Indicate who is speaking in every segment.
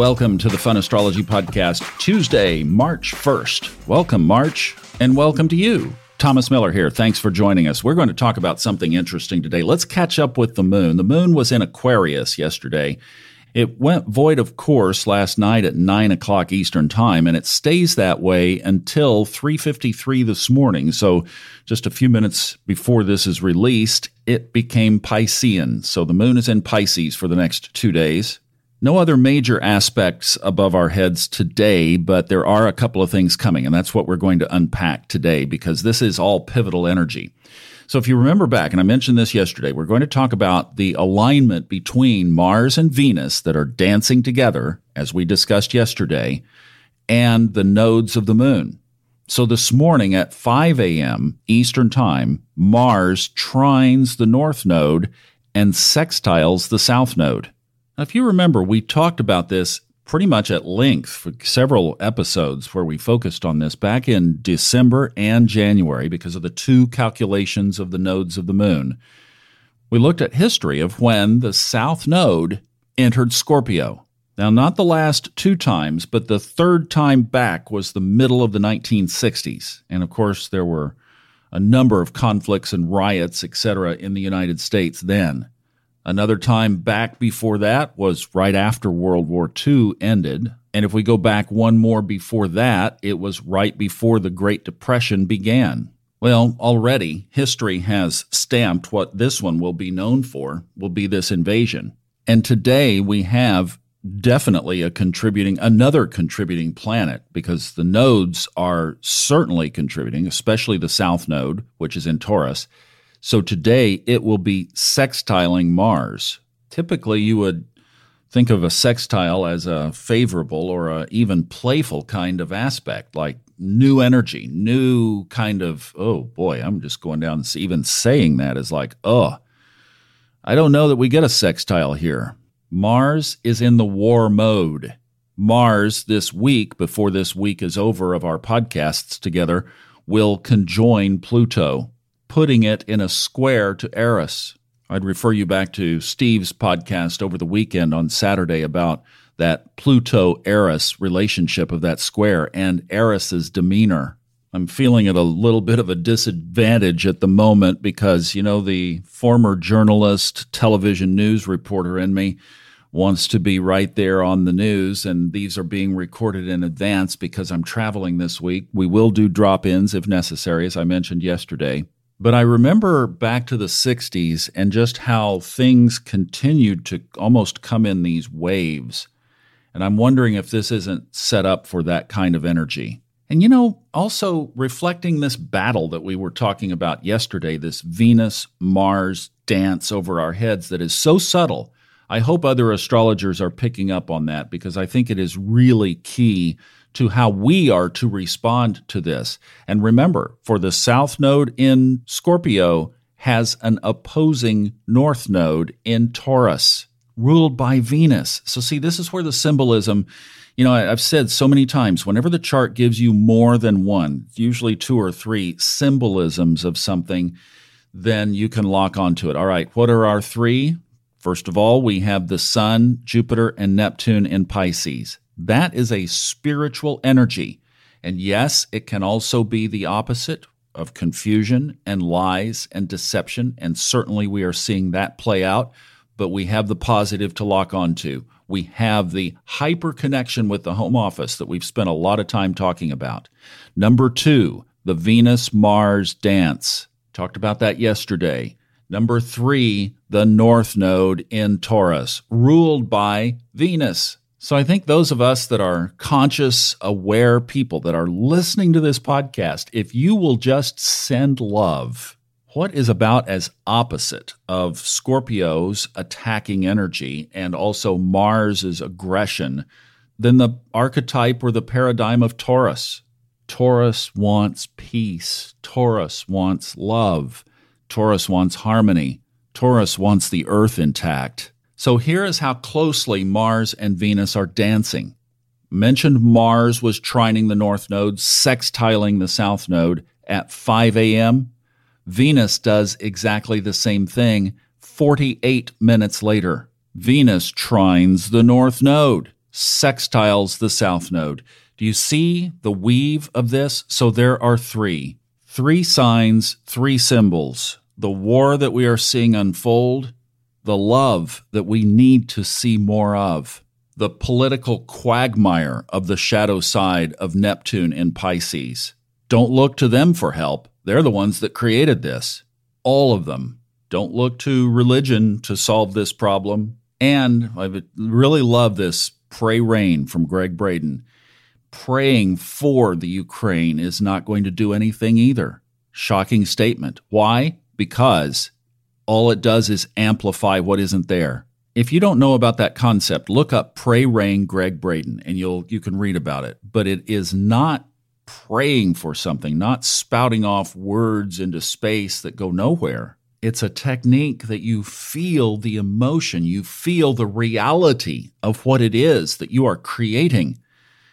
Speaker 1: Welcome to the Fun Astrology Podcast, Tuesday, March 1st. Welcome, March, and welcome to you. Thomas Miller here. Thanks for joining us. We're going to talk about something interesting today. Let's catch up with the moon. The moon was in Aquarius yesterday. It went void of course last night at 9 o'clock Eastern Time, and it stays that way until 3.53 this morning. So just a few minutes before this is released, it became Piscean. So the moon is in Pisces for the next two days. No other major aspects above our heads today, but there are a couple of things coming, and that's what we're going to unpack today because this is all pivotal energy. So if you remember back, and I mentioned this yesterday, we're going to talk about the alignment between Mars and Venus that are dancing together, as we discussed yesterday, and the nodes of the moon. So this morning at 5 a.m. Eastern Time, Mars trines the north node and sextiles the south node. Now, if you remember, we talked about this pretty much at length for several episodes where we focused on this back in December and January because of the two calculations of the nodes of the moon. We looked at history of when the south node entered Scorpio. Now, not the last two times, but the third time back was the middle of the 1960s. And of course, there were a number of conflicts and riots, etc., in the United States then. Another time back before that was right after World War II ended. And if we go back one more before that, it was right before the Great Depression began. Well, already history has stamped what this one will be known for, will be this invasion. And today we have definitely a contributing, another contributing planet because the nodes are certainly contributing, especially the south node, which is in Taurus. So today it will be sextiling Mars. Typically, you would think of a sextile as a favorable or a even playful kind of aspect, like new energy, new kind of, oh boy, I'm just going down, even saying that is like, oh, I don't know that we get a sextile here. Mars is in the war mode. Mars, this week, before this week is over of our podcasts together, will conjoin Pluto putting it in a square to Eris. I'd refer you back to Steve's podcast over the weekend on Saturday about that Pluto Eris relationship of that square and Eris's demeanor. I'm feeling at a little bit of a disadvantage at the moment because, you know, the former journalist, television news reporter in me wants to be right there on the news, and these are being recorded in advance because I'm traveling this week. We will do drop ins if necessary, as I mentioned yesterday. But I remember back to the 60s and just how things continued to almost come in these waves. And I'm wondering if this isn't set up for that kind of energy. And you know, also reflecting this battle that we were talking about yesterday, this Venus Mars dance over our heads that is so subtle. I hope other astrologers are picking up on that because I think it is really key to how we are to respond to this. And remember, for the south node in Scorpio has an opposing north node in Taurus, ruled by Venus. So, see, this is where the symbolism, you know, I've said so many times whenever the chart gives you more than one, usually two or three symbolisms of something, then you can lock onto it. All right, what are our three? First of all, we have the Sun, Jupiter, and Neptune in Pisces. That is a spiritual energy. And yes, it can also be the opposite of confusion and lies and deception. And certainly we are seeing that play out, but we have the positive to lock onto. We have the hyper connection with the home office that we've spent a lot of time talking about. Number two, the Venus Mars dance. Talked about that yesterday. Number three, the North Node in Taurus, ruled by Venus. So I think those of us that are conscious, aware people that are listening to this podcast, if you will just send love, what is about as opposite of Scorpio's attacking energy and also Mars's aggression than the archetype or the paradigm of Taurus? Taurus wants peace. Taurus wants love. Taurus wants harmony. Taurus wants the earth intact. So here is how closely Mars and Venus are dancing. Mentioned Mars was trining the north node, sextiling the south node at 5 a.m. Venus does exactly the same thing 48 minutes later. Venus trines the north node. sextiles the south node. Do you see the weave of this? So there are three. Three signs, three symbols. The war that we are seeing unfold, the love that we need to see more of, the political quagmire of the shadow side of Neptune in Pisces. Don't look to them for help. They're the ones that created this. All of them. Don't look to religion to solve this problem. And I really love this pray rain from Gregg Braden. Praying for the Ukraine is not going to do anything either. Shocking statement. Why? Because all it does is amplify what isn't there. If you don't know about that concept, look up Pray Rain Gregg Braden and you'll you can read about it. But it is not praying for something, not spouting off words into space that go nowhere. It's a technique that you feel the emotion, you feel the reality of what it is that you are creating.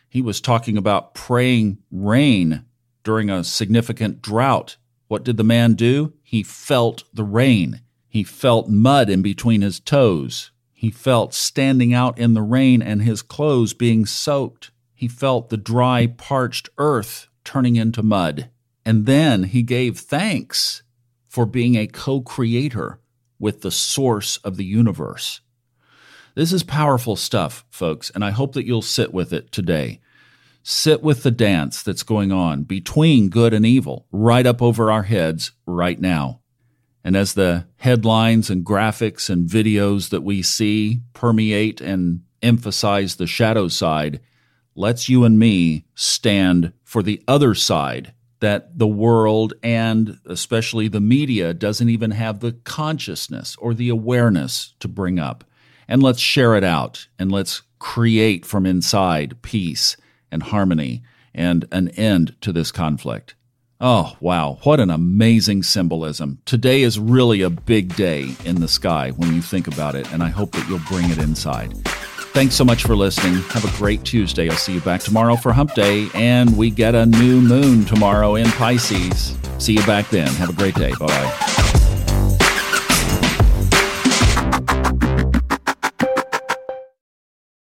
Speaker 1: He was talking about praying rain during a significant drought. What did the man do? He felt the rain. He felt mud in between his toes. He felt standing out in the rain and his clothes being soaked. He felt the dry, parched earth turning into mud. And then he gave thanks for being a co creator with the source of the universe. This is powerful stuff, folks, and I hope that you'll sit with it today. Sit with the dance that's going on between good and evil right up over our heads right now. And as the headlines and graphics and videos that we see permeate and emphasize the shadow side, let's you and me stand for the other side that the world and especially the media doesn't even have the consciousness or the awareness to bring up. And let's share it out and let's create from inside peace and harmony and an end to this conflict. Oh, wow. What an amazing symbolism. Today is really a big day in the sky when you think about it, and I hope that you'll bring it inside. Thanks so much for listening. Have a great Tuesday. I'll see you back tomorrow for Hump Day, and we get a new moon tomorrow in Pisces. See you back then. Have a great day. Bye bye.